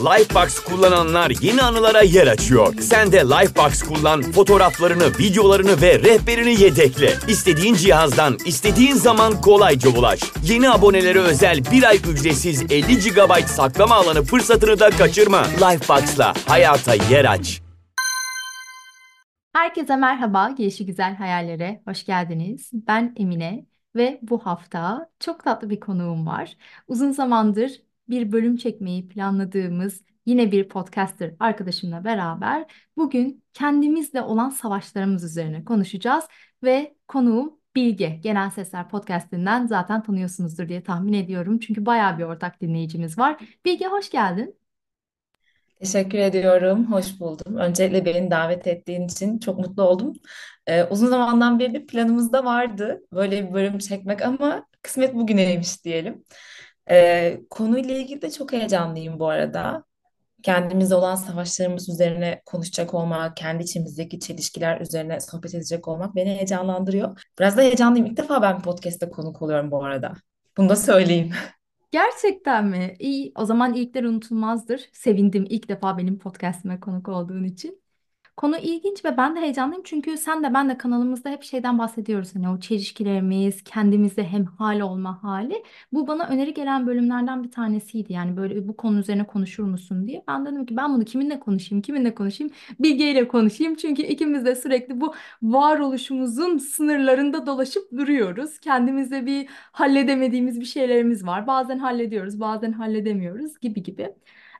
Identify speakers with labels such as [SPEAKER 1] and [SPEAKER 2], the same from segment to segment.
[SPEAKER 1] Lifebox kullananlar yeni anılara yer açıyor. Sen de Lifebox kullan, fotoğraflarını, videolarını ve rehberini yedekle. İstediğin cihazdan, istediğin zaman kolayca ulaş. Yeni abonelere özel bir ay ücretsiz 50 GB saklama alanı fırsatını da kaçırma. Lifebox'la hayata yer aç.
[SPEAKER 2] Herkese merhaba, Gelişi Güzel Hayallere hoş geldiniz. Ben Emine ve bu hafta çok tatlı bir konuğum var. Uzun zamandır bir bölüm çekmeyi planladığımız yine bir podcaster arkadaşımla beraber bugün kendimizle olan savaşlarımız üzerine konuşacağız ve konuğum Bilge. Genel Sesler Podcast'inden zaten tanıyorsunuzdur diye tahmin ediyorum. Çünkü bayağı bir ortak dinleyicimiz var. Bilge hoş geldin.
[SPEAKER 3] Teşekkür ediyorum. Hoş buldum. Öncelikle beni davet ettiğin için çok mutlu oldum. Ee, uzun zamandan beri bir planımızda vardı böyle bir bölüm çekmek ama kısmet bugüneymiş diyelim. Ee, konuyla ilgili de çok heyecanlıyım bu arada. Kendimizle olan savaşlarımız üzerine konuşacak olmak, kendi içimizdeki çelişkiler üzerine sohbet edecek olmak beni heyecanlandırıyor. Biraz da heyecanlıyım. İlk defa ben podcast'te konuk oluyorum bu arada. Bunu da söyleyeyim.
[SPEAKER 2] Gerçekten mi? İyi, o zaman ilkler unutulmazdır. Sevindim ilk defa benim podcastime konuk olduğun için. Konu ilginç ve ben de heyecanlıyım çünkü sen de ben de kanalımızda hep şeyden bahsediyoruz. Hani o çelişkilerimiz, kendimizde hemhal olma hali. Bu bana öneri gelen bölümlerden bir tanesiydi. Yani böyle bu konu üzerine konuşur musun diye. Ben dedim ki ben bunu kiminle konuşayım, kiminle konuşayım? Bilge ile konuşayım. Çünkü ikimiz de sürekli bu varoluşumuzun sınırlarında dolaşıp duruyoruz. Kendimizde bir halledemediğimiz bir şeylerimiz var. Bazen hallediyoruz, bazen halledemiyoruz gibi gibi.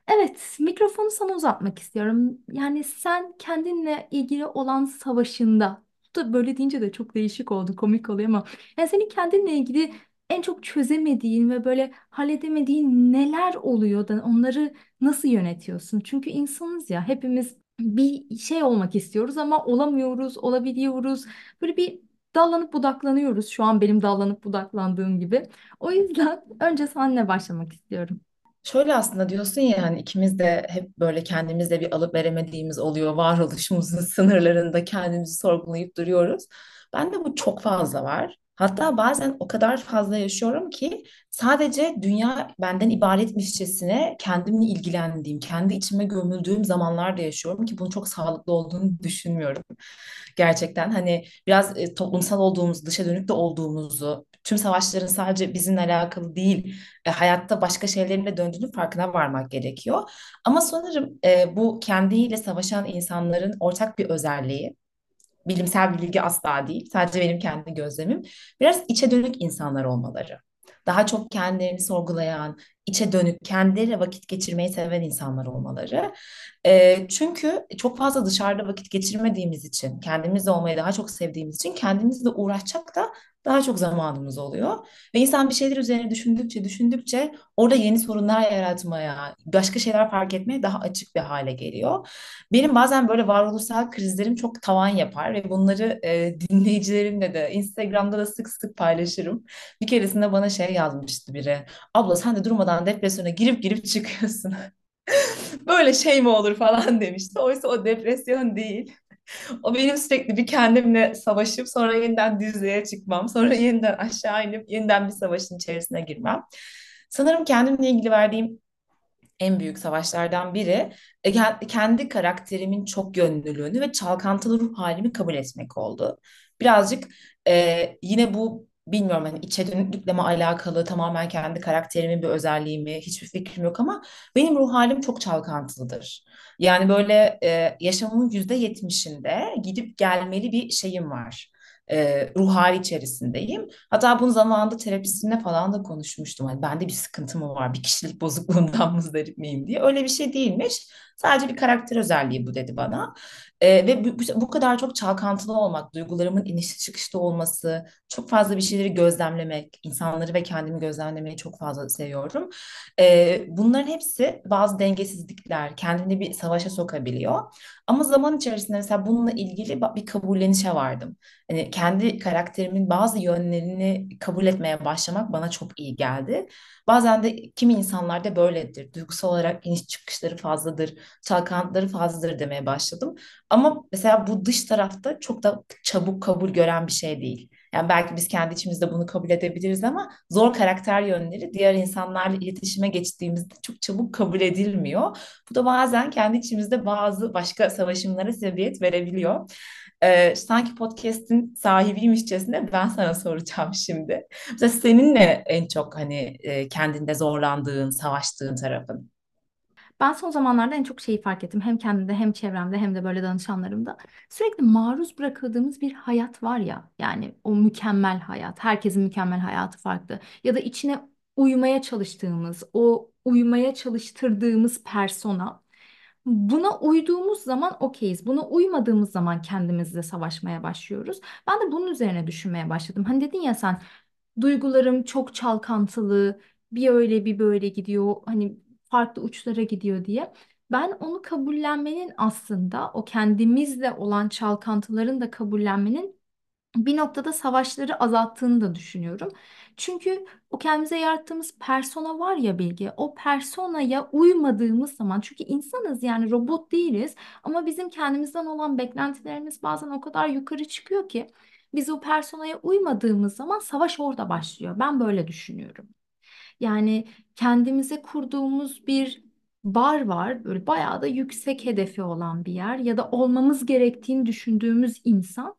[SPEAKER 2] Evet, mikrofonu sana uzatmak istiyorum. Yani sen kendinle ilgili olan savaşında, bu da böyle deyince de çok değişik oldu, komik oluyor ama yani senin kendinle ilgili en çok çözemediğin ve böyle halledemediğin neler oluyor da onları nasıl yönetiyorsun? Çünkü insanız ya, hepimiz bir şey olmak istiyoruz ama olamıyoruz, olabiliyoruz. Böyle bir dallanıp budaklanıyoruz. Şu an benim dallanıp budaklandığım gibi. O yüzden önce seninle başlamak istiyorum.
[SPEAKER 3] Şöyle aslında diyorsun ya hani ikimiz de hep böyle kendimizle bir alıp veremediğimiz oluyor. Varoluşumuzun sınırlarında kendimizi sorgulayıp duruyoruz. Ben de bu çok fazla var. Hatta bazen o kadar fazla yaşıyorum ki sadece dünya benden ibaretmişçesine kendimle ilgilendiğim, kendi içime gömüldüğüm zamanlarda yaşıyorum ki bunun çok sağlıklı olduğunu düşünmüyorum. Gerçekten hani biraz e, toplumsal olduğumuz, dışa dönük de olduğumuzu, tüm savaşların sadece bizimle alakalı değil, e, hayatta başka şeylerin de döndüğünün farkına varmak gerekiyor. Ama sanırım e, bu kendiyle savaşan insanların ortak bir özelliği bilimsel bilgi asla değil. Sadece benim kendi gözlemim. Biraz içe dönük insanlar olmaları. Daha çok kendilerini sorgulayan, içe dönük, kendileriyle vakit geçirmeyi seven insanlar olmaları. E, çünkü çok fazla dışarıda vakit geçirmediğimiz için, kendimizle olmayı daha çok sevdiğimiz için kendimizle uğraşacak da daha çok zamanımız oluyor. Ve insan bir şeyler üzerine düşündükçe düşündükçe orada yeni sorunlar yaratmaya, başka şeyler fark etmeye daha açık bir hale geliyor. Benim bazen böyle varoluşsal krizlerim çok tavan yapar ve bunları e, dinleyicilerimle de Instagram'da da sık sık paylaşırım. Bir keresinde bana şey yazmıştı biri. Abla sen de durmadan depresyona girip girip çıkıyorsun. Böyle şey mi olur falan demişti. Oysa o depresyon değil. O benim sürekli bir kendimle savaşıp sonra yeniden düzlüğe çıkmam. Sonra yeniden aşağı inip yeniden bir savaşın içerisine girmem. Sanırım kendimle ilgili verdiğim en büyük savaşlardan biri e, kendi karakterimin çok yönlülüğünü ve çalkantılı ruh halimi kabul etmek oldu. Birazcık e, yine bu bilmiyorum hani içe dönüklükle mi alakalı tamamen kendi karakterimin bir özelliği mi hiçbir fikrim yok ama benim ruh halim çok çalkantılıdır. Yani böyle e, yaşamımın yüzde yetmişinde gidip gelmeli bir şeyim var. E, ruh hali içerisindeyim. Hatta bunu zamanında terapistimle falan da konuşmuştum. Hani bende bir sıkıntı mı var, bir kişilik bozukluğundan muzdarip miyim diye. Öyle bir şey değilmiş. Sadece bir karakter özelliği bu dedi bana. Ee, ve bu, bu kadar çok çalkantılı olmak, duygularımın inişli çıkışta olması, çok fazla bir şeyleri gözlemlemek, insanları ve kendimi gözlemlemeyi çok fazla seviyorum. Ee, bunların hepsi bazı dengesizlikler, kendini bir savaşa sokabiliyor. Ama zaman içerisinde mesela bununla ilgili bir kabullenişe vardım. Yani kendi karakterimin bazı yönlerini kabul etmeye başlamak bana çok iyi geldi. Bazen de kimi insanlarda böyledir. Duygusal olarak iniş çıkışları fazladır, çalkantıları fazladır demeye başladım. Ama mesela bu dış tarafta çok da çabuk kabul gören bir şey değil. Yani belki biz kendi içimizde bunu kabul edebiliriz ama zor karakter yönleri diğer insanlarla iletişime geçtiğimizde çok çabuk kabul edilmiyor. Bu da bazen kendi içimizde bazı başka savaşımlara sebebiyet verebiliyor. Ee, sanki podcast'in sahibiymişçesine ben sana soracağım şimdi. Mesela senin ne en çok hani e, kendinde zorlandığın, savaştığın tarafın?
[SPEAKER 2] Ben son zamanlarda en çok şeyi fark ettim. Hem kendimde hem çevremde hem de böyle danışanlarımda. Sürekli maruz bırakıldığımız bir hayat var ya. Yani o mükemmel hayat. Herkesin mükemmel hayatı farklı. Ya da içine uymaya çalıştığımız, o uymaya çalıştırdığımız persona. Buna uyduğumuz zaman okeyiz. Buna uymadığımız zaman kendimizle savaşmaya başlıyoruz. Ben de bunun üzerine düşünmeye başladım. Hani dedin ya sen duygularım çok çalkantılı, bir öyle bir böyle gidiyor. Hani farklı uçlara gidiyor diye. Ben onu kabullenmenin aslında o kendimizle olan çalkantıların da kabullenmenin bir noktada savaşları azalttığını da düşünüyorum. Çünkü o kendimize yarattığımız persona var ya Bilge, o personaya uymadığımız zaman, çünkü insanız yani robot değiliz ama bizim kendimizden olan beklentilerimiz bazen o kadar yukarı çıkıyor ki biz o personaya uymadığımız zaman savaş orada başlıyor. Ben böyle düşünüyorum. Yani kendimize kurduğumuz bir bar var, böyle bayağı da yüksek hedefi olan bir yer ya da olmamız gerektiğini düşündüğümüz insan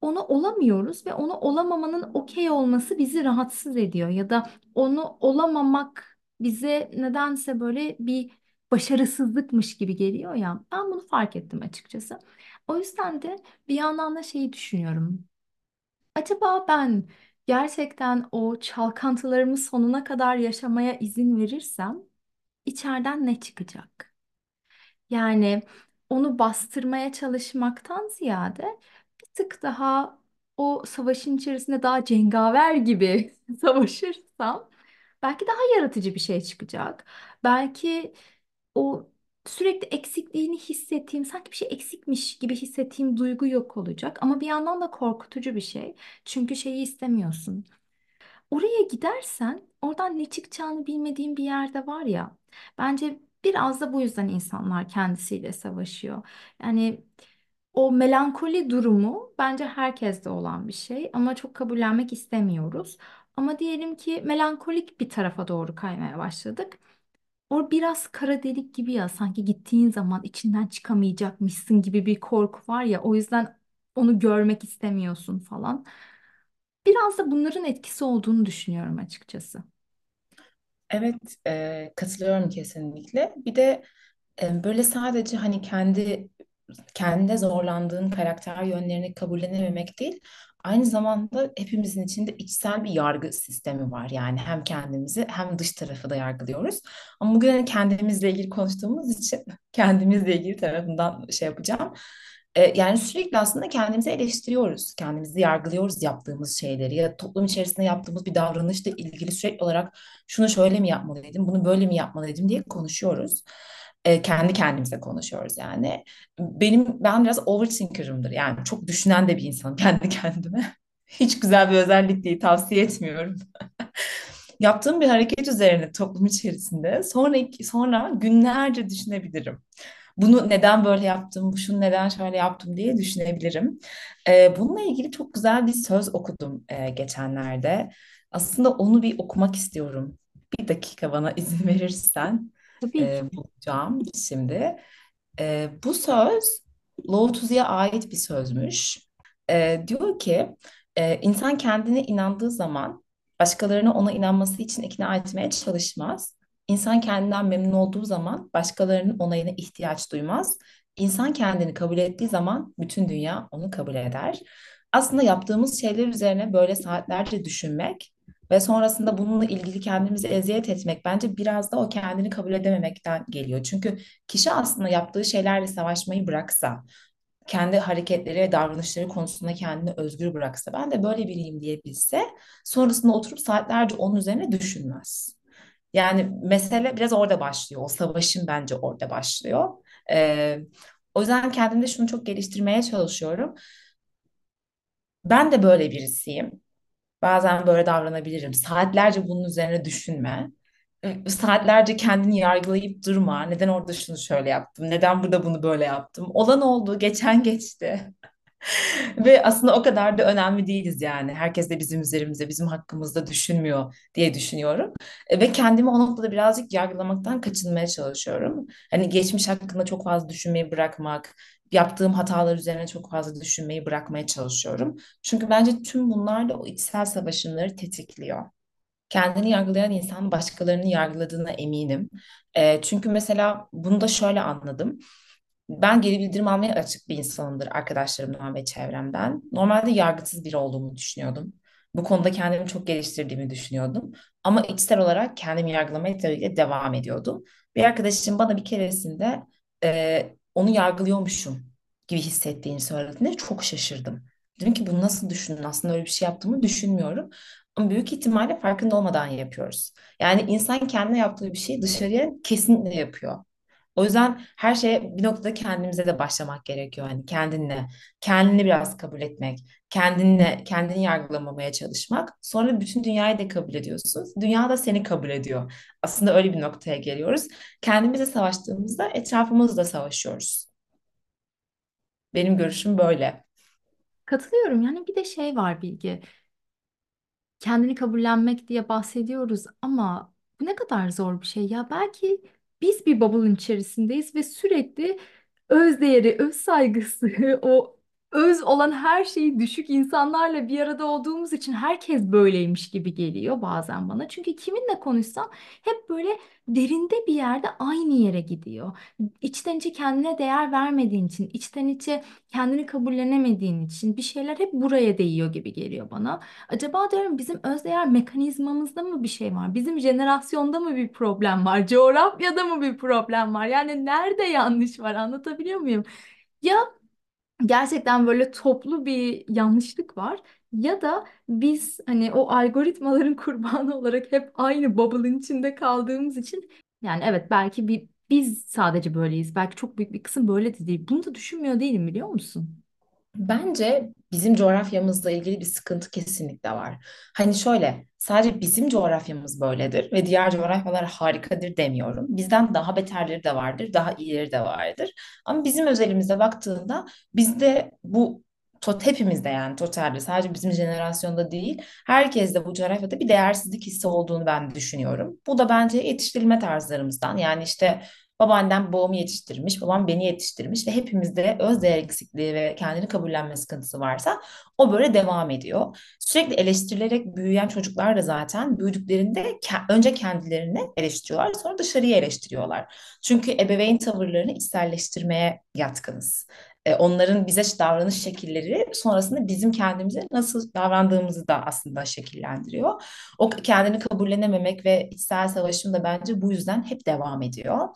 [SPEAKER 2] onu olamıyoruz ve onu olamamanın okey olması bizi rahatsız ediyor ya da onu olamamak bize nedense böyle bir başarısızlıkmış gibi geliyor ya. Ben bunu fark ettim açıkçası. O yüzden de bir yandan da şeyi düşünüyorum. Acaba ben gerçekten o çalkantılarımı sonuna kadar yaşamaya izin verirsem içeriden ne çıkacak? Yani onu bastırmaya çalışmaktan ziyade bir tık daha o savaşın içerisinde daha cengaver gibi savaşırsam belki daha yaratıcı bir şey çıkacak. Belki o sürekli eksikliğini hissettiğim, sanki bir şey eksikmiş gibi hissettiğim duygu yok olacak. Ama bir yandan da korkutucu bir şey. Çünkü şeyi istemiyorsun. Oraya gidersen oradan ne çıkacağını bilmediğin bir yerde var ya. Bence biraz da bu yüzden insanlar kendisiyle savaşıyor. Yani o melankoli durumu bence herkeste olan bir şey ama çok kabullenmek istemiyoruz. Ama diyelim ki melankolik bir tarafa doğru kaymaya başladık. O biraz kara delik gibi ya sanki gittiğin zaman içinden çıkamayacakmışsın gibi bir korku var ya o yüzden onu görmek istemiyorsun falan. Biraz da bunların etkisi olduğunu düşünüyorum açıkçası.
[SPEAKER 3] Evet, e, katılıyorum kesinlikle. Bir de e, böyle sadece hani kendi kendinde zorlandığın karakter yönlerini kabullenememek değil, aynı zamanda hepimizin içinde içsel bir yargı sistemi var. Yani hem kendimizi hem dış tarafı da yargılıyoruz. Ama bugün hani kendimizle ilgili konuştuğumuz için kendimizle ilgili tarafından şey yapacağım. E, yani sürekli aslında kendimizi eleştiriyoruz. Kendimizi yargılıyoruz yaptığımız şeyleri ya toplum içerisinde yaptığımız bir davranışla ilgili sürekli olarak şunu şöyle mi yapmalıydım, bunu böyle mi yapmalıydım diye konuşuyoruz. E, kendi kendimize konuşuyoruz yani. Benim ben biraz overthinker'ımdır. Yani çok düşünen de bir insanım kendi kendime. Hiç güzel bir özellik değil, tavsiye etmiyorum. Yaptığım bir hareket üzerine toplum içerisinde sonra sonra günlerce düşünebilirim. Bunu neden böyle yaptım, şunu neden şöyle yaptım diye düşünebilirim. Ee, bununla ilgili çok güzel bir söz okudum e, geçenlerde. Aslında onu bir okumak istiyorum. Bir dakika bana izin verirsen
[SPEAKER 2] Tabii
[SPEAKER 3] e,
[SPEAKER 2] ki.
[SPEAKER 3] bulacağım şimdi. E, bu söz Lao Tzu'ya ait bir sözmüş. E, diyor ki e, insan kendine inandığı zaman başkalarını ona inanması için ikna etmeye çalışmaz. İnsan kendinden memnun olduğu zaman başkalarının onayına ihtiyaç duymaz. İnsan kendini kabul ettiği zaman bütün dünya onu kabul eder. Aslında yaptığımız şeyler üzerine böyle saatlerce düşünmek ve sonrasında bununla ilgili kendimizi eziyet etmek bence biraz da o kendini kabul edememekten geliyor. Çünkü kişi aslında yaptığı şeylerle savaşmayı bıraksa, kendi hareketleri ve davranışları konusunda kendini özgür bıraksa, ben de böyle biriyim diyebilse, sonrasında oturup saatlerce onun üzerine düşünmez. Yani mesele biraz orada başlıyor. O savaşın bence orada başlıyor. Ee, o yüzden kendimde şunu çok geliştirmeye çalışıyorum. Ben de böyle birisiyim. Bazen böyle davranabilirim. Saatlerce bunun üzerine düşünme. E, Saatlerce kendini yargılayıp durma. Neden orada şunu şöyle yaptım? Neden burada bunu böyle yaptım? Olan oldu, geçen geçti. Ve aslında o kadar da önemli değiliz yani. Herkes de bizim üzerimizde, bizim hakkımızda düşünmüyor diye düşünüyorum. E, Ve kendimi o noktada birazcık yargılamaktan kaçınmaya çalışıyorum. Hani geçmiş hakkında çok fazla düşünmeyi bırakmak, yaptığım hatalar üzerine çok fazla düşünmeyi bırakmaya çalışıyorum. Çünkü bence tüm bunlar da o içsel savaşımları tetikliyor. Kendini yargılayan insan başkalarını yargıladığına eminim. E, çünkü mesela bunu da şöyle anladım. Ben geri bildirim almaya açık bir insanımdır arkadaşlarımdan ve çevremden. Normalde yargısız biri olduğumu düşünüyordum. Bu konuda kendimi çok geliştirdiğimi düşünüyordum. Ama içsel olarak kendimi yargılamaya devam ediyordum. Bir arkadaşım bana bir keresinde e, onu yargılıyormuşum gibi hissettiğini söylediğinde çok şaşırdım. Dedim ki bunu nasıl düşündün? Aslında öyle bir şey yaptığımı düşünmüyorum. Ama büyük ihtimalle farkında olmadan yapıyoruz. Yani insan kendine yaptığı bir şeyi dışarıya kesinlikle yapıyor. O yüzden her şeye bir noktada kendimize de başlamak gerekiyor. Hani kendinle, kendini biraz kabul etmek, kendinle, kendini yargılamamaya çalışmak. Sonra bütün dünyayı da kabul ediyorsun. Dünya da seni kabul ediyor. Aslında öyle bir noktaya geliyoruz. Kendimize savaştığımızda etrafımızla savaşıyoruz. Benim görüşüm böyle.
[SPEAKER 2] Katılıyorum. Yani bir de şey var Bilge. kendini kabullenmek diye bahsediyoruz ama bu ne kadar zor bir şey ya. Belki biz bir bubble'ın içerisindeyiz ve sürekli öz değeri, öz saygısı, o öz olan her şeyi düşük insanlarla bir arada olduğumuz için herkes böyleymiş gibi geliyor bazen bana. Çünkü kiminle konuşsam hep böyle derinde bir yerde aynı yere gidiyor. İçten içe kendine değer vermediğin için, içten içe kendini kabullenemediğin için bir şeyler hep buraya değiyor gibi geliyor bana. Acaba diyorum bizim özdeğer mekanizmamızda mı bir şey var? Bizim jenerasyonda mı bir problem var? Coğrafyada mı bir problem var? Yani nerede yanlış var? Anlatabiliyor muyum? Ya gerçekten böyle toplu bir yanlışlık var ya da biz hani o algoritmaların kurbanı olarak hep aynı bubble'ın içinde kaldığımız için yani evet belki bir biz sadece böyleyiz. Belki çok büyük bir kısım böyle de değil. Bunu da düşünmüyor değilim biliyor musun?
[SPEAKER 3] Bence bizim coğrafyamızla ilgili bir sıkıntı kesinlikle var. Hani şöyle, sadece bizim coğrafyamız böyledir ve diğer coğrafyalar harikadır demiyorum. Bizden daha beterleri de vardır, daha iyileri de vardır. Ama bizim özelimize baktığında bizde bu tot hepimizde yani totalde sadece bizim jenerasyonda değil, herkeste bu coğrafyada bir değersizlik hissi olduğunu ben düşünüyorum. Bu da bence yetiştirilme tarzlarımızdan. Yani işte Babaannem babamı yetiştirmiş, babam beni yetiştirmiş ve hepimizde özdeğer eksikliği ve kendini kabullenme sıkıntısı varsa o böyle devam ediyor. Sürekli eleştirilerek büyüyen çocuklar da zaten büyüdüklerinde ke- önce kendilerini eleştiriyorlar, sonra dışarıyı eleştiriyorlar. Çünkü ebeveyn tavırlarını içselleştirmeye yatkınız. E, Onların bize davranış şekilleri sonrasında bizim kendimize nasıl davrandığımızı da aslında şekillendiriyor. O kendini kabullenememek ve içsel savaşım da bence bu yüzden hep devam ediyor.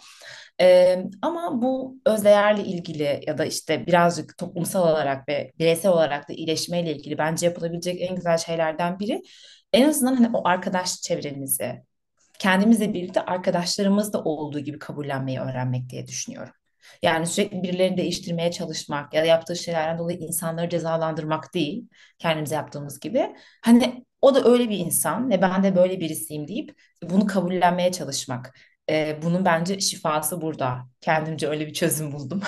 [SPEAKER 3] Ee, ama bu özdeğerle ilgili ya da işte birazcık toplumsal olarak ve bireysel olarak da iyileşmeyle ilgili bence yapılabilecek en güzel şeylerden biri en azından hani o arkadaş çevremizi kendimizle birlikte arkadaşlarımız da olduğu gibi kabullenmeyi öğrenmek diye düşünüyorum. Yani sürekli birilerini değiştirmeye çalışmak ya da yaptığı şeylerden dolayı insanları cezalandırmak değil, kendimize yaptığımız gibi. Hani o da öyle bir insan ve ben de böyle birisiyim deyip bunu kabullenmeye çalışmak. Ee, bunun bence şifası burada. Kendimce öyle bir çözüm buldum.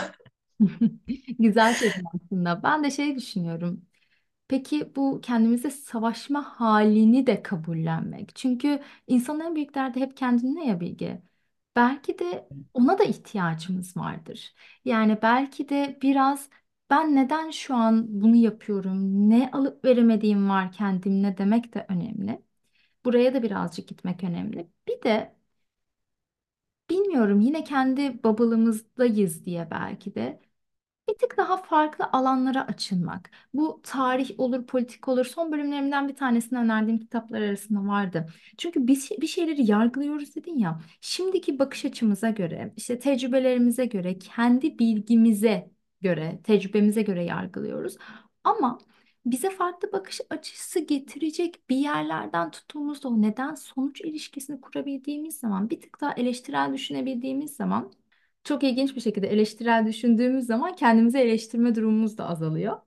[SPEAKER 2] Güzel çözüm aslında. Ben de şey düşünüyorum. Peki bu kendimize savaşma halini de kabullenmek. Çünkü insanın en büyük derdi hep kendine ya Bilge. Belki de ona da ihtiyacımız vardır. Yani belki de biraz ben neden şu an bunu yapıyorum, ne alıp veremediğim var kendimle demek de önemli. Buraya da birazcık gitmek önemli. Bir de bilmiyorum yine kendi bubble'ımızdayız diye belki de bir tık daha farklı alanlara açılmak. Bu tarih olur, politik olur. Son bölümlerimden bir tanesini önerdiğim kitaplar arasında vardı. Çünkü biz bir şeyleri yargılıyoruz dedin ya. Şimdiki bakış açımıza göre, işte tecrübelerimize göre, kendi bilgimize göre, tecrübemize göre yargılıyoruz. Ama bize farklı bakış açısı getirecek bir yerlerden tuttuğumuzda o neden sonuç ilişkisini kurabildiğimiz zaman, bir tık daha eleştirel düşünebildiğimiz zaman çok ilginç bir şekilde eleştirel düşündüğümüz zaman kendimizi eleştirme durumumuz da azalıyor.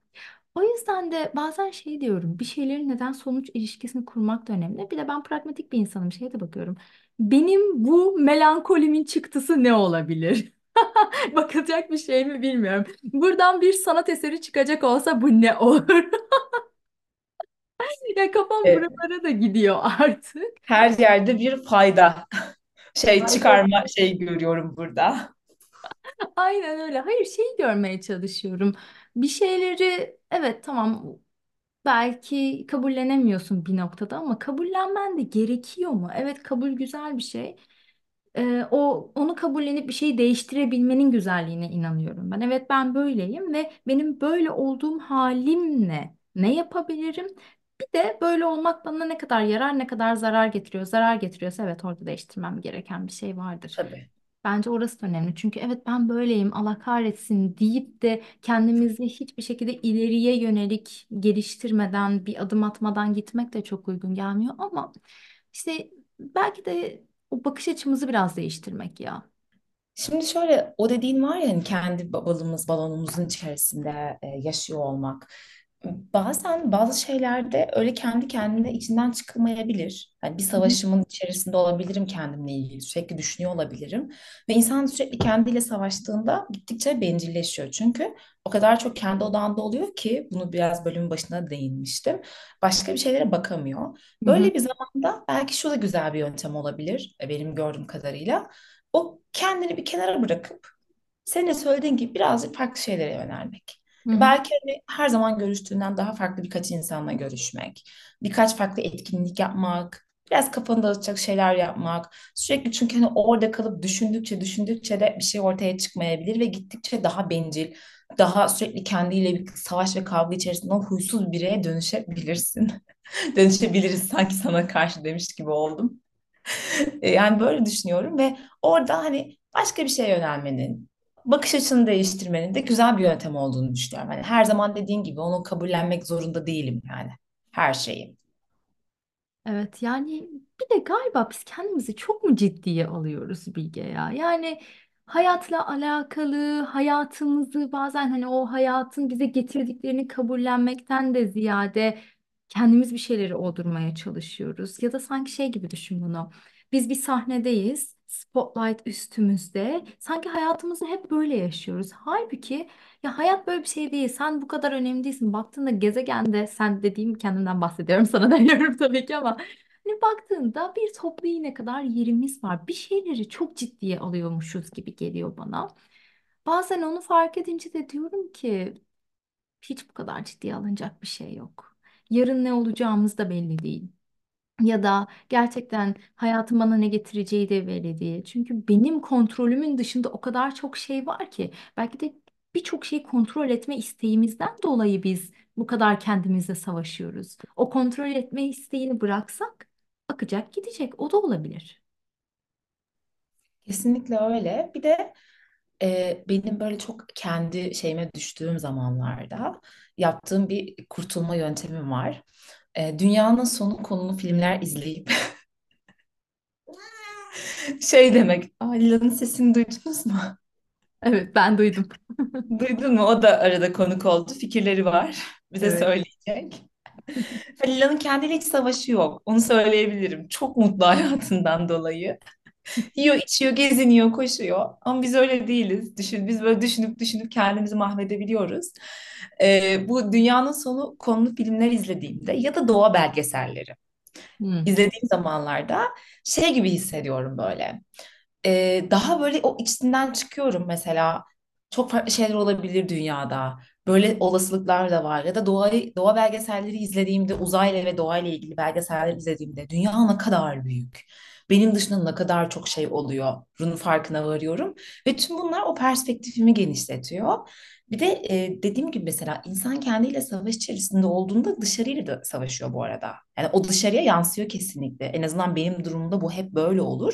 [SPEAKER 2] O yüzden de bazen şey diyorum, bir şeylerin neden sonuç ilişkisini kurmak da önemli. Bir de ben pragmatik bir insanım, şeye de bakıyorum. Benim bu melankolimin çıktısı ne olabilir? Bakılacak bir şey mi bilmiyorum. Buradan bir sanat eseri çıkacak olsa bu ne olur? Ya kafam
[SPEAKER 3] E,
[SPEAKER 2] buralara da gidiyor artık.
[SPEAKER 3] her yerde bir fayda şey
[SPEAKER 2] Aynen.
[SPEAKER 3] çıkarma şey görüyorum burada.
[SPEAKER 2] Aynen öyle. Hayır şeyi görmeye çalışıyorum. Bir şeyleri evet tamam belki kabullenemiyorsun bir noktada ama kabullenmen de gerekiyor mu? Evet kabul güzel bir şey. Ee, o onu kabullenip bir şeyi değiştirebilmenin güzelliğine inanıyorum ben. Evet ben böyleyim ve benim böyle olduğum halimle ne yapabilirim? Bir de böyle olmak bana ne kadar yarar, ne kadar zarar getiriyor. Zarar getiriyorsa evet orada değiştirmem gereken bir şey vardır.
[SPEAKER 3] Tabii.
[SPEAKER 2] Bence orası da önemli. Çünkü evet ben böyleyim, Allah kahretsin deyip de kendimizi hiçbir şekilde ileriye yönelik geliştirmeden, bir adım atmadan gitmek de çok uygun gelmiyor. Ama işte belki de o bakış açımızı biraz değiştirmek ya.
[SPEAKER 3] Şimdi şöyle o dediğin var ya hani kendi balımız balonumuzun içerisinde e, yaşıyor olmak. Bazen bazı şeylerde öyle kendi kendine içinden çıkılmayabilir. Yani bir savaşımın içerisinde olabilirim kendimle ilgili. Sürekli düşünüyor olabilirim. Ve insan sürekli kendiyle savaştığında gittikçe bencilleşiyor. Çünkü o kadar çok kendi odağında oluyor ki bunu biraz bölümün başına değinmiştim. Başka bir şeylere bakamıyor. Böyle bir zamanda belki şu da güzel bir yöntem olabilir e, benim gördüğüm kadarıyla. O kendini bir kenara bırakıp senin de söylediğin gibi birazcık farklı şeylere yönelmek.
[SPEAKER 2] Hı hı.
[SPEAKER 3] Belki hani her zaman görüştüğünden daha farklı birkaç insanla görüşmek, birkaç farklı etkinlik yapmak, biraz kafanı dağıtacak şeyler yapmak. Sürekli çünkü hani orada kalıp düşündükçe düşündükçe de bir şey ortaya çıkmayabilir ve gittikçe daha bencil, daha sürekli kendiyle bir savaş ve kavga içerisinde huysuz bir bireye dönüşebilirsin. Dönüşebiliriz sanki sana karşı demiş gibi oldum. E, Yani böyle düşünüyorum ve orada hani başka bir şeye yönelmenin, bakış açını değiştirmenin de güzel bir yöntem olduğunu düşünüyorum. Hani her zaman dediğin gibi onu kabullenmek zorunda değilim yani her şeyi.
[SPEAKER 2] Evet yani bir de galiba biz kendimizi çok mu ciddiye alıyoruz Bilge ya? Yani hayatla alakalı hayatımızı bazen hani o hayatın bize getirdiklerini kabullenmekten de ziyade kendimiz bir şeyleri oldurmaya çalışıyoruz. Ya da sanki şey gibi düşün bunu. Biz bir sahnedeyiz. Spotlight üstümüzde. Sanki hayatımızı hep böyle yaşıyoruz. Halbuki ya hayat böyle bir şey değil. Sen bu kadar önemli değilsin. Baktığında gezegende sen dediğim kendimden bahsediyorum sana demiyorum tabii ki ama hani baktığında bir toplu iğne kadar yerimiz var. Bir şeyleri çok ciddiye alıyormuşuz gibi geliyor bana. Bazen onu fark edince de diyorum ki hiç bu kadar ciddiye alınacak bir şey yok. Yarın ne olacağımız da belli değil. Ya da gerçekten hayatın bana ne getireceği de belli. Çünkü benim kontrolümün dışında o kadar çok şey var ki belki de birçok şeyi kontrol etme isteğimizden dolayı biz bu kadar kendimizle savaşıyoruz. O kontrol etme isteğini bıraksak akacak gidecek. O da olabilir.
[SPEAKER 3] Kesinlikle öyle. Bir de e, benim böyle çok kendi şeyime düştüğüm zamanlarda yaptığım bir kurtulma yöntemim var. E, dünyanın sonu konulu filmler izleyip şey demek, Ayla'nın sesini duydunuz mu?
[SPEAKER 2] Evet ben duydum.
[SPEAKER 3] Duydun mu? O da arada konuk oldu. Fikirleri var. Bize
[SPEAKER 2] Evet.
[SPEAKER 3] söyleyecek. Halila'nın kendiyle hiç savaşı yok. Onu söyleyebilirim. Çok mutlu hayatından dolayı. Yiyor, içiyor, geziniyor, koşuyor. Ama biz öyle değiliz. Düşün, biz böyle düşünüp düşünüp kendimizi mahvedebiliyoruz. Ee, bu dünyanın sonu konulu filmler izlediğimde ya da doğa belgeselleri
[SPEAKER 2] Hmm.
[SPEAKER 3] izlediğim zamanlarda şey gibi hissediyorum böyle e, daha böyle o içinden çıkıyorum mesela. Çok farklı şeyler olabilir dünyada. Böyle olasılıklar da var. Ya da doğayı, doğa belgeselleri izlediğimde, uzayla ve doğayla ilgili belgeseller izlediğimde dünya ne kadar büyük. Benim dışında ne kadar çok şey oluyor. Bunun farkına varıyorum. Ve tüm bunlar o perspektifimi genişletiyor. Bir de e, dediğim gibi mesela insan kendiyle savaş içerisinde olduğunda dışarıyla da savaşıyor bu arada. Yani o dışarıya yansıyor kesinlikle. En azından benim durumumda bu hep böyle olur.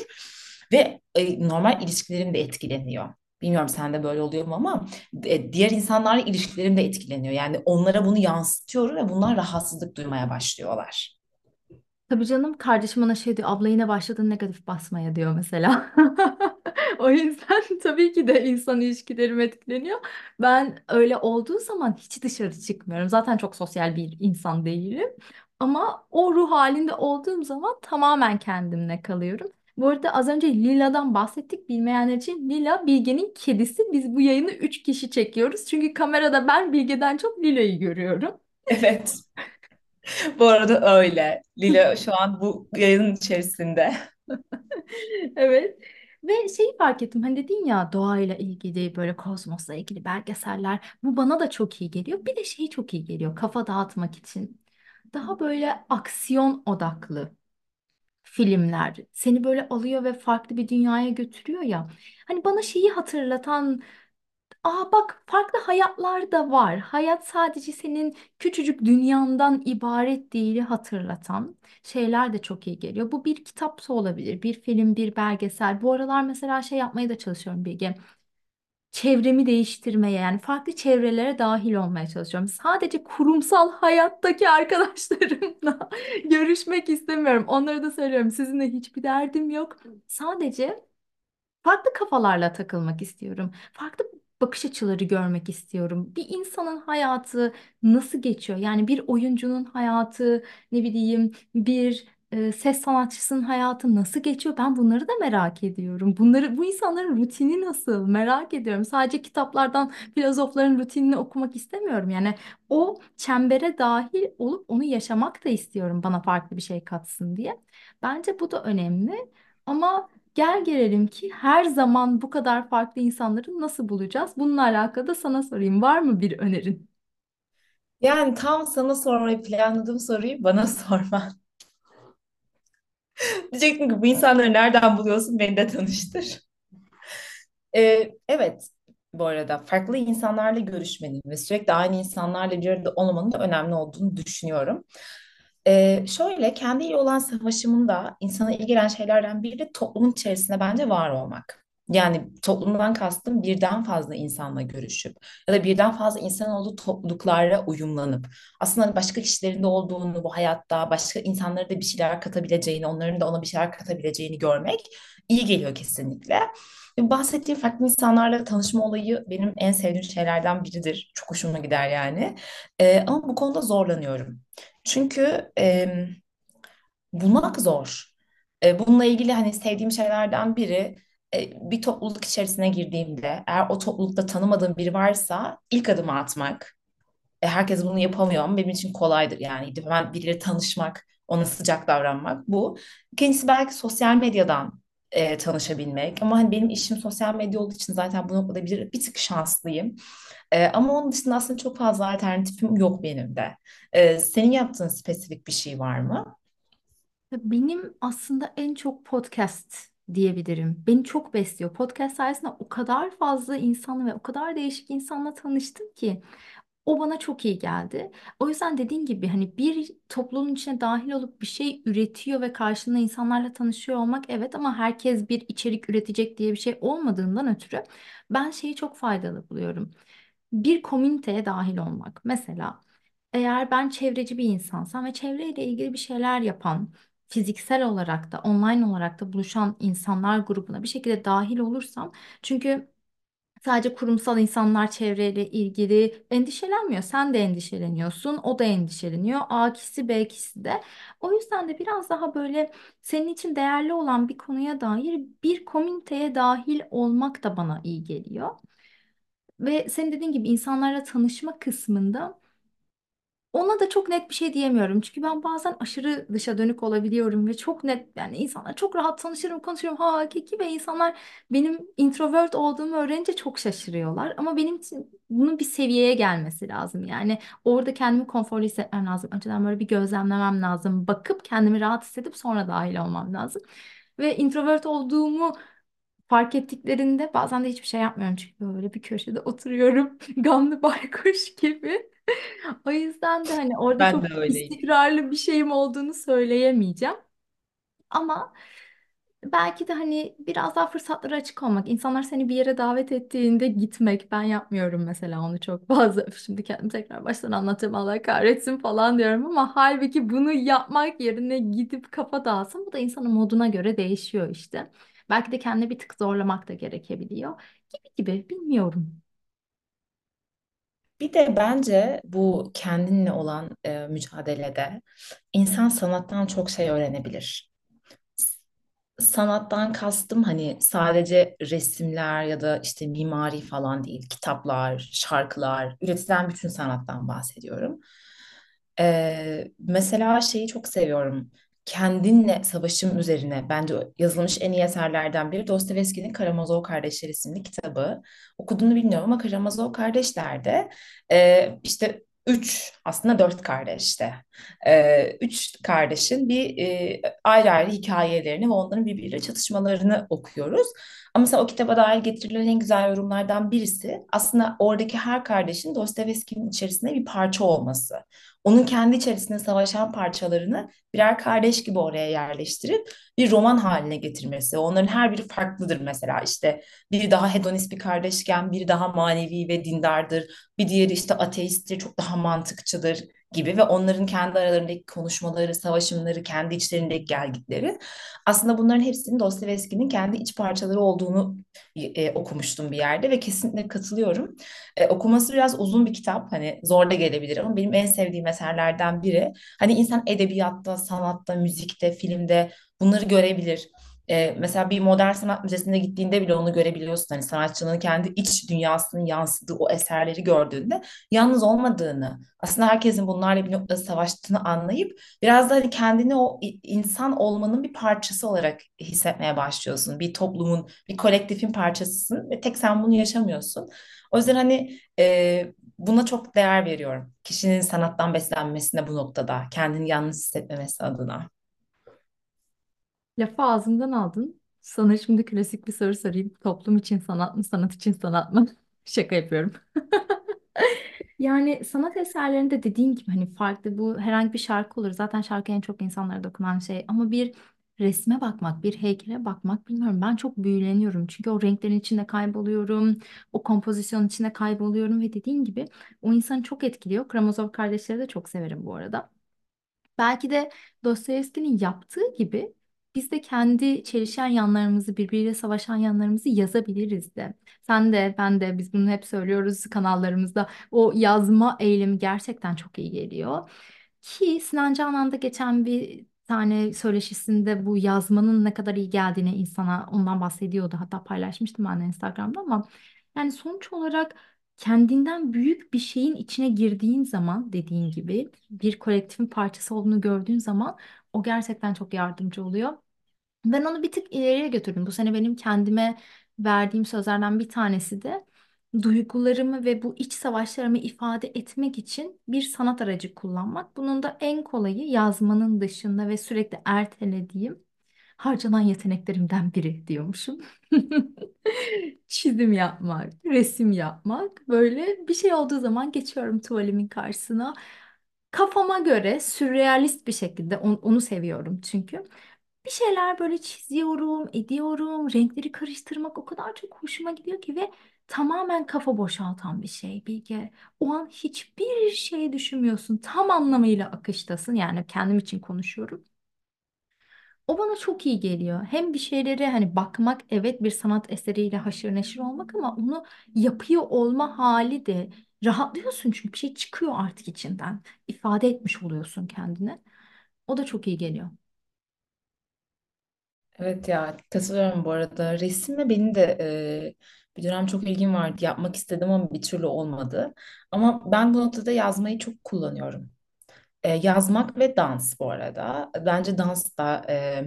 [SPEAKER 3] Ve e, normal ilişkilerim de etkileniyor. Bilmiyorum sende böyle oluyor mu ama e, diğer insanlarla ilişkilerim de etkileniyor. Yani onlara bunu yansıtıyorum ve bunlar rahatsızlık duymaya başlıyorlar.
[SPEAKER 2] Tabii canım kardeşim bana şey diyor abla yine başladın negatif basmaya diyor mesela. O yüzden tabii ki de insan ilişkilerim etkileniyor. Ben öyle olduğu zaman hiç dışarı çıkmıyorum. Zaten çok sosyal bir insan değilim. Ama o ruh halinde olduğum zaman tamamen kendimle kalıyorum. Bu arada az önce Lila'dan bahsettik. Bilmeyenler için Lila Bilge'nin kedisi. Biz bu yayını 3 kişi çekiyoruz. Çünkü kamerada ben Bilge'den çok Lila'yı görüyorum.
[SPEAKER 3] Evet. Bu arada öyle. Lila şu an bu yayının içerisinde.
[SPEAKER 2] Evet. Ve şeyi fark ettim. Hani dedin ya doğayla ilgili böyle kozmosla ilgili belgeseller. Bu bana da çok iyi geliyor. Bir de şey çok iyi geliyor. Kafa dağıtmak için. Daha böyle aksiyon odaklı filmler seni böyle alıyor ve farklı bir dünyaya götürüyor ya. Hani bana şeyi hatırlatan, aa bak farklı hayatlar da var. Hayat sadece senin küçücük dünyandan ibaret değili hatırlatan şeyler de çok iyi geliyor. Bu bir kitapsa olabilir, bir film, bir belgesel. Bu aralar mesela şey yapmaya da çalışıyorum Bilge çevremi değiştirmeye yani farklı çevrelere dahil olmaya çalışıyorum. Sadece kurumsal hayattaki arkadaşlarımla görüşmek istemiyorum. Onlara da söylüyorum sizinle hiçbir derdim yok. Sadece farklı kafalarla takılmak istiyorum. Farklı bakış açıları görmek istiyorum. Bir insanın hayatı nasıl geçiyor? Yani bir oyuncunun hayatı, ne bileyim, bir e, ses sanatçısının hayatı nasıl geçiyor? Ben bunları da merak ediyorum. Bunları, bu insanların rutini nasıl? Merak ediyorum. Sadece kitaplardan filozofların rutinini okumak istemiyorum. Yani o çembere dahil olup onu yaşamak da istiyorum bana farklı bir şey katsın diye. Bence bu da önemli. Ama Gel gelelim ki her zaman bu kadar farklı insanları nasıl bulacağız? Bununla alakalı da sana sorayım. Var mı bir önerin?
[SPEAKER 3] Yani tam sana sormayı planladığım soruyu bana sorman. Diyecektim ki bu insanları nereden buluyorsun? Beni de tanıştır. Ee, evet, bu arada farklı insanlarla görüşmenin ve sürekli aynı insanlarla bir arada olmanın da önemli olduğunu düşünüyorum. Ee, şöyle kendiyle olan savaşımında insana iyi gelen şeylerden biri toplumun içerisinde bence var olmak. Yani toplumdan kastım birden fazla insanla görüşüp ya da birden fazla insan olduğu topluluklara uyumlanıp aslında hani başka kişilerin de olduğunu bu hayatta başka insanlara da bir şeyler katabileceğini, onların da ona bir şeyler katabileceğini görmek iyi geliyor kesinlikle. Bahsettiğim farklı insanlarla tanışma olayı benim en sevdiğim şeylerden biridir. Çok hoşuma gider yani. Ee, ama bu konuda zorlanıyorum. Çünkü e, bulmak zor. E, bununla ilgili hani sevdiğim şeylerden biri e, bir topluluk içerisine girdiğimde eğer o toplulukta tanımadığım biri varsa ilk adımı atmak. E, herkes bunu yapamıyor ama benim için kolaydır yani. Hemen biriyle tanışmak, ona sıcak davranmak bu. İkincisi belki sosyal medyadan e, tanışabilmek. Ama hani benim işim sosyal medya olduğu için zaten bu noktada bir, bir tık şanslıyım. E, ama onun dışında aslında çok fazla alternatifim yok benim de. E, senin yaptığın spesifik bir şey var mı?
[SPEAKER 2] Benim aslında en çok podcast diyebilirim. Beni çok besliyor. Podcast sayesinde o kadar fazla insanla ve o kadar değişik insanla tanıştım ki. O bana çok iyi geldi. O yüzden dediğin gibi hani bir topluluğun içine dahil olup bir şey üretiyor ve karşında insanlarla tanışıyor olmak evet ama herkes bir içerik üretecek diye bir şey olmadığından ötürü ben şeyi çok faydalı buluyorum. Bir komüniteye dahil olmak. Mesela eğer ben çevreci bir insansam ve çevreyle ilgili bir şeyler yapan, fiziksel olarak da online olarak da buluşan insanlar grubuna bir şekilde dahil olursam çünkü Sadece kurumsal insanlar çevreyle ilgili endişelenmiyor. Sen de endişeleniyorsun, o da endişeleniyor. A kişisi, B kişisi de. O yüzden de biraz daha böyle senin için değerli olan bir konuya dair bir komüniteye dahil olmak da bana iyi geliyor. Ve senin dediğin gibi insanlarla tanışma kısmında ona da çok net bir şey diyemiyorum. Çünkü ben bazen aşırı dışa dönük olabiliyorum ve çok net yani insanlar çok rahat tanışırım, konuşurum ha hakiki ve insanlar benim introvert olduğumu öğrenince çok şaşırıyorlar. Ama benim için bunun bir seviyeye gelmesi lazım. Yani orada kendimi konforlu hissetmem lazım. Önceden böyle bir gözlemlemem lazım. Bakıp kendimi rahat hissedip sonra dahil olmam lazım. Ve introvert olduğumu fark ettiklerinde bazen de hiçbir şey yapmıyorum çünkü böyle bir köşede oturuyorum gamlı baykuş gibi. O yüzden de hani orada
[SPEAKER 3] Ben
[SPEAKER 2] çok
[SPEAKER 3] de öyleyim.
[SPEAKER 2] istikrarlı bir şeyim olduğunu söyleyemeyeceğim. Ama belki de hani biraz daha fırsatlara açık olmak. İnsanlar seni bir yere davet ettiğinde gitmek. Ben yapmıyorum mesela onu çok fazla. Üf, Şimdi kendimi tekrar baştan anlatacağım Allah kahretsin falan diyorum ama halbuki bunu yapmak yerine gidip kafa dağılsın. Bu da insanın moduna göre değişiyor işte. Belki de kendini bir tık zorlamak da gerekebiliyor. Gibi gibi bilmiyorum.
[SPEAKER 3] Bir de bence bu kendinle olan e, mücadelede insan sanattan çok şey öğrenebilir. sanattan kastım hani sadece resimler ya da işte mimari falan değil, kitaplar, şarkılar, üretilen bütün sanattan bahsediyorum. Ee, mesela şeyi çok seviyorum. Kendinle Savaşım Üzerine bence yazılmış en iyi eserlerden biri Dostoyevski'nin Karamazov Kardeşler isimli kitabı. Okuduğunu bilmiyorum ama Karamazov kardeşler de e, işte üç aslında dört kardeşte. E, üç kardeşin bir e, ayrı ayrı hikayelerini ve onların birbiriyle çatışmalarını okuyoruz. Ama mesela o kitaba dair getirilen en güzel yorumlardan birisi aslında oradaki her kardeşin Dostoyevski'nin içerisinde bir parça olması onun kendi içerisinde savaşan parçalarını birer kardeş gibi oraya yerleştirip bir roman haline getirmesi. Onların her biri farklıdır mesela işte biri daha hedonist bir kardeşken biri daha manevi ve dindardır. Bir diğeri işte ateisttir, çok daha mantıkçıdır gibi ve onların kendi aralarındaki konuşmaları, savaşımları, kendi içlerindeki gelgitleri aslında bunların hepsinin Dostoyevski'nin kendi iç parçaları olduğunu e, okumuştum bir yerde ve kesinlikle katılıyorum. E, okuması biraz uzun bir kitap hani zor da gelebilir ama benim en sevdiğim eserlerden biri. Hani insan edebiyatta, sanatta, müzikte, filmde bunları görebilir. E, mesela bir modern sanat müzesine gittiğinde bile onu görebiliyorsun. Hani sanatçının kendi iç dünyasının yansıdığı o eserleri gördüğünde yalnız olmadığını, aslında herkesin bunlarla bir noktada savaştığını anlayıp biraz da hani kendini o insan olmanın bir parçası olarak hissetmeye başlıyorsun. Bir toplumun, bir kolektifin parçasısın ve tek sen bunu yaşamıyorsun. O yüzden hani e, buna çok değer veriyorum. Kişinin sanattan beslenmesine bu noktada, kendini yalnız hissetmemesi adına.
[SPEAKER 2] Lafı ağzımdan aldın. Sana şimdi klasik bir soru sorayım. Toplum için sanat mı, sanat için sanat mı? Şaka yapıyorum. Yani sanat eserlerinde dediğin gibi hani farklı bu herhangi bir şarkı olur. Zaten şarkı en çok insanlara dokunan şey. Ama bir resme bakmak, bir heykele bakmak bilmiyorum. Ben çok büyüleniyorum. Çünkü o renklerin içinde kayboluyorum. O kompozisyonun içinde kayboluyorum ve dediğin gibi o insanı çok etkiliyor. Karamazov kardeşleri de çok severim bu arada. Belki de Dostoyevski'nin yaptığı gibi biz de kendi çelişen yanlarımızı, birbiriyle savaşan yanlarımızı yazabiliriz de. Sen de, ben de, biz bunu hep söylüyoruz kanallarımızda. O yazma eylemi gerçekten çok iyi geliyor. Ki Sinan Canan'da geçen bir tane söyleşisinde bu yazmanın ne kadar iyi geldiğini insana ondan bahsediyordu. Hatta paylaşmıştım ben Instagram'da ama yani sonuç olarak kendinden büyük bir şeyin içine girdiğin zaman dediğin gibi bir kolektifin parçası olduğunu gördüğün zaman o gerçekten çok yardımcı oluyor. Ben onu bir tık ileriye götürdüm. Bu sene benim kendime verdiğim sözlerden bir tanesi de duygularımı ve bu iç savaşlarımı ifade etmek için bir sanat aracı kullanmak. Bunun da en kolayı yazmanın dışında ve sürekli ertelediğim harcanan yeteneklerimden biri diyormuşum. Çizim yapmak, resim yapmak böyle bir şey olduğu zaman geçiyorum tuvalimin karşısına. Kafama göre sürrealist bir şekilde onu, onu seviyorum çünkü. Bir şeyler böyle çiziyorum, ediyorum, renkleri karıştırmak o kadar çok hoşuma gidiyor ki ve tamamen kafa boşaltan bir şey Bilge. O an hiçbir şey düşünmüyorsun. Tam anlamıyla akıştasın. Yani kendim için konuşuyorum. O bana çok iyi geliyor. Hem bir şeyleri hani bakmak evet bir sanat eseriyle haşır neşir olmak ama onu yapıyor olma hali de rahatlıyorsun çünkü bir şey çıkıyor artık içinden. İfade etmiş oluyorsun kendine. O da çok iyi geliyor.
[SPEAKER 3] Evet ya katılıyorum bu arada. Resimle benim de e, bir dönem çok ilgim vardı. Yapmak istedim ama bir türlü olmadı. Ama ben bu noktada yazmayı çok kullanıyorum. E, yazmak ve dans bu arada. Bence dans da e,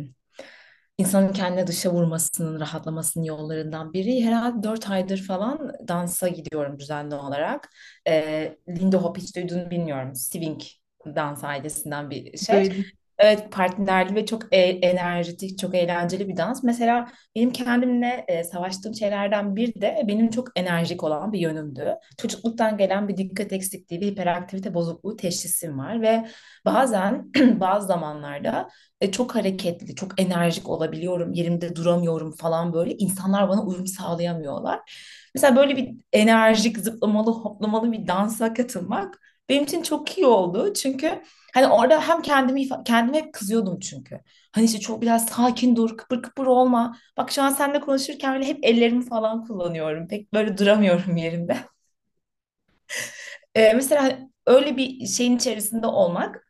[SPEAKER 3] insanın kendine dışa vurmasının, rahatlamasının yollarından biri. Herhalde dört aydır falan dansa gidiyorum düzenli olarak. E, Lindy Hop hiç duyduğunu bilmiyorum. Swing dans ailesinden bir şey.
[SPEAKER 2] Duydum.
[SPEAKER 3] Evet partnerli ve çok e- enerjitik, çok eğlenceli bir dans. Mesela benim kendimle e, savaştığım şeylerden bir de benim çok enerjik olan bir yönümdü. Çocukluktan gelen bir dikkat eksikliği, bir hiperaktivite bozukluğu teşhisim var ve bazen bazı zamanlarda e, çok hareketli, çok enerjik olabiliyorum, yerimde duramıyorum falan böyle. İnsanlar bana uyum sağlayamıyorlar. Mesela böyle bir enerjik, zıplamalı, hoplamalı bir dansa katılmak benim için çok iyi oldu. Çünkü Hani orada hem kendimi kendime hep kızıyordum çünkü. Hani işte çok biraz sakin dur, kıpır kıpır olma. Bak şu an seninle konuşurken böyle hep ellerimi falan kullanıyorum. Pek böyle duramıyorum yerimde. Ee, mesela öyle bir şeyin içerisinde olmak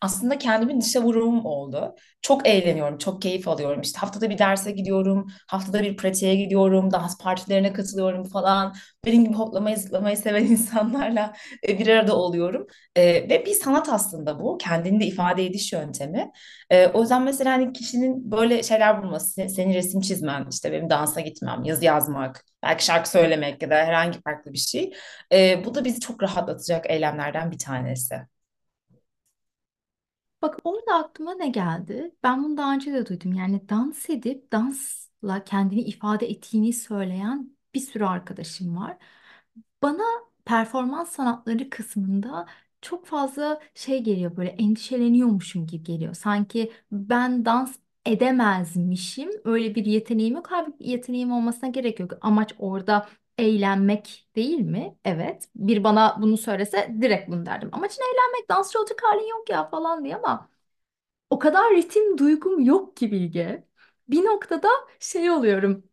[SPEAKER 3] aslında kendimi dışa vurumum oldu. Çok eğleniyorum, çok keyif alıyorum. İşte haftada bir derse gidiyorum, haftada bir pratiğe gidiyorum, dans partilerine katılıyorum falan. Benim gibi hoplamayı, zıplamayı seven insanlarla e, bir arada oluyorum. E, ve bir sanat aslında bu. Kendini de ifade ediş yöntemi. E, o yüzden mesela hani kişinin böyle şeyler bulması, senin resim çizmen, işte benim dansa gitmem, yazı yazmak, belki şarkı söylemek ya da herhangi farklı bir şey. E, bu da bizi çok rahatlatacak eylemlerden bir tanesi.
[SPEAKER 2] Bak orada aklıma ne geldi? Ben bunu daha önce de duydum. Yani dans edip dansla kendini ifade ettiğini söyleyen bir sürü arkadaşım var. Bana performans sanatları kısmında çok fazla şey geliyor böyle endişeleniyormuşum gibi geliyor. Sanki ben dans edemezmişim. Öyle bir yeteneğim yok. Halbuki yeteneğim olmasına gerek yok. Amaç orada eğlenmek değil mi? Evet. Bir bana bunu söylese direkt bunu derdim. Amacın eğlenmek, dansçı olacak halin yok ya falan diye ama o kadar ritim duygum yok ki Bilge. Bir noktada şey oluyorum.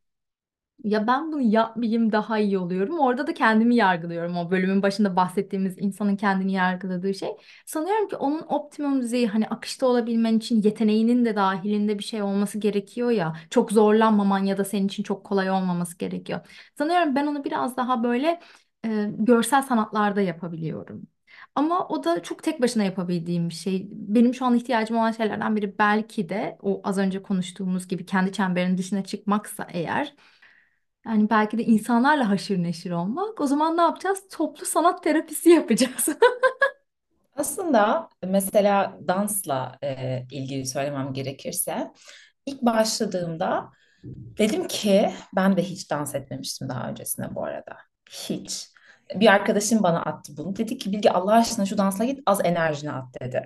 [SPEAKER 2] Ya ben bunu yapmayayım daha iyi oluyorum. Orada da kendimi yargılıyorum. O bölümün başında bahsettiğimiz insanın kendini yargıladığı şey. Sanıyorum ki onun optimum düzeyi hani akışta olabilmen için yeteneğinin de dahilinde bir şey olması gerekiyor ya. Çok zorlanmaman ya da senin için çok kolay olmaması gerekiyor. Sanıyorum ben onu biraz daha böyle e, görsel sanatlarda yapabiliyorum. Ama o da çok tek başına yapabildiğim bir şey. Benim şu an ihtiyacım olan şeylerden biri belki de o az önce konuştuğumuz gibi kendi çemberinin dışına çıkmaksa eğer yani belki de insanlarla haşır neşir olmak. O zaman ne yapacağız? Toplu sanat terapisi yapacağız.
[SPEAKER 3] Aslında mesela dansla e, ilgili söylemem gerekirse ilk başladığımda dedim ki ben de hiç dans etmemiştim daha öncesinde bu arada. Hiç. Bir arkadaşım bana attı bunu. Dedi ki Bilge Allah aşkına şu dansla git az enerjini at dedi.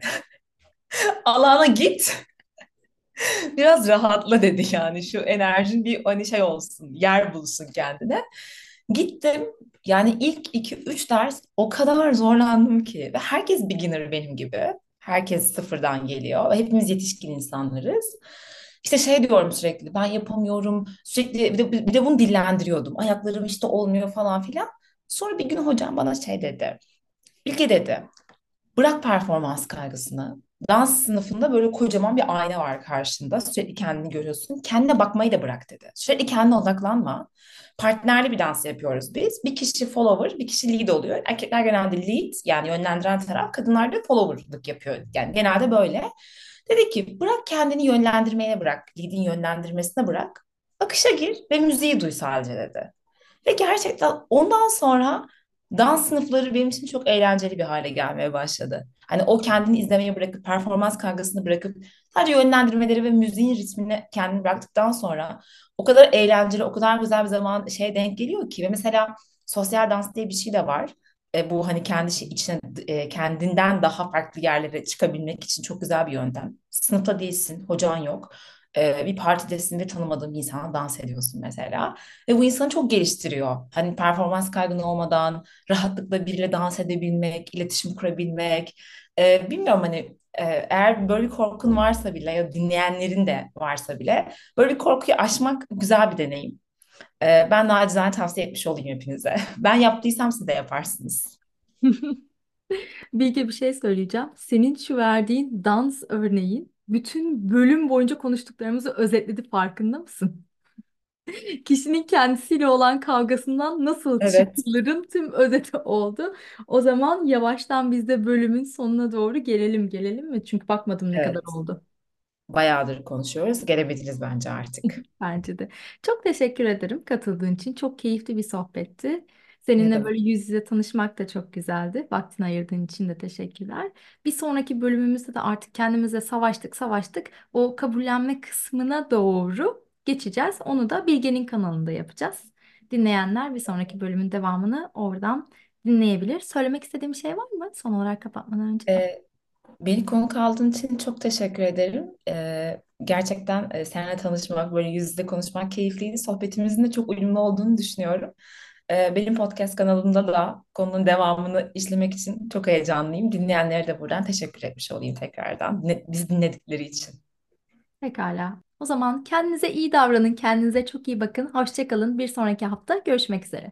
[SPEAKER 3] Allah'ına git. Biraz rahatla dedi yani şu enerjin bir hani şey olsun, yer bulsun kendine. Gittim yani ilk iki üç ders o kadar zorlandım ki ve herkes beginner benim gibi. Herkes sıfırdan geliyor hepimiz yetişkin insanlarız. İşte şey diyorum sürekli ben yapamıyorum sürekli bir de, bir de bunu dillendiriyordum. Ayaklarım işte olmuyor falan filan. Sonra bir gün hocam bana şey dedi. Bilge dedi bırak performans kaygısını. Dans sınıfında böyle kocaman bir ayna var karşında. Sürekli kendini görüyorsun. Kendine bakmayı da bırak dedi. Sürekli kendine odaklanma. Partnerli bir dans yapıyoruz biz. Bir kişi follower, bir kişi lead oluyor. Erkekler genelde lead yani yönlendiren taraf. Kadınlar da followerlık yapıyor. Yani genelde böyle. Dedi ki bırak kendini yönlendirmeye bırak. Lead'in yönlendirmesine bırak. Akışa gir ve müziği duy sadece dedi. Ve gerçekten ondan sonra dans sınıfları benim için çok eğlenceli bir hale gelmeye başladı. Hani o kendini izlemeye bırakıp performans kaygısını bırakıp sadece yönlendirmeleri ve müziğin ritmini kendini bıraktıktan sonra o kadar eğlenceli, o kadar güzel bir zaman şey denk geliyor ki ve mesela sosyal dans diye bir şey de var. E, bu hani kendi şey, içine e, kendinden daha farklı yerlere çıkabilmek için çok güzel bir yöntem. Sınıfta değilsin, hocan yok e, bir partidesin ve tanımadığın bir insana dans ediyorsun mesela. Ve bu insanı çok geliştiriyor. Hani performans kaygın olmadan rahatlıkla biriyle dans edebilmek, iletişim kurabilmek. E, bilmiyorum hani eğer böyle bir korkun varsa bile ya dinleyenlerin de varsa bile böyle bir korkuyu aşmak güzel bir deneyim. E, ben nacizane tavsiye etmiş olayım hepinize. Ben yaptıysam siz de yaparsınız.
[SPEAKER 2] Bilge bir şey söyleyeceğim. Senin şu verdiğin dans örneğin bütün bölüm boyunca konuştuklarımızı özetledi farkında mısın? Kişinin kendisiyle olan kavgasından nasıl
[SPEAKER 3] Evet,
[SPEAKER 2] çıkılırın tüm özeti oldu. O zaman yavaştan biz de bölümün sonuna doğru gelelim gelelim mi? Çünkü bakmadım ne kadar
[SPEAKER 3] evet.
[SPEAKER 2] oldu.
[SPEAKER 3] Bayağıdır konuşuyoruz. Gelebiliriz bence artık.
[SPEAKER 2] Bence de. Çok teşekkür ederim katıldığın için. Çok keyifli bir sohbetti.
[SPEAKER 3] Ne
[SPEAKER 2] Seninle
[SPEAKER 3] demek?
[SPEAKER 2] böyle yüz yüze tanışmak da çok güzeldi. Vaktini ayırdığın için de teşekkürler. Bir sonraki bölümümüzde de artık kendimize savaştık, savaştık. O kabullenme kısmına doğru geçeceğiz. Onu da Bilge'nin kanalında yapacağız. Dinleyenler bir sonraki bölümün devamını oradan dinleyebilir. Söylemek istediğim bir şey var mı? Son olarak kapatmadan önce.
[SPEAKER 3] E, Beni konuk aldığın için çok teşekkür ederim. Ee, gerçekten e, seninle tanışmak, böyle yüz yüze konuşmak keyifliydi. Sohbetimizin de çok uyumlu olduğunu düşünüyorum. Ee, benim podcast kanalımda da konunun devamını işlemek için çok heyecanlıyım. Dinleyenlere de buradan teşekkür etmiş olayım tekrardan. Biz dinledikleri için.
[SPEAKER 2] Pekala. O zaman kendinize iyi davranın, kendinize çok iyi bakın. Hoşça kalın. Bir sonraki hafta görüşmek üzere.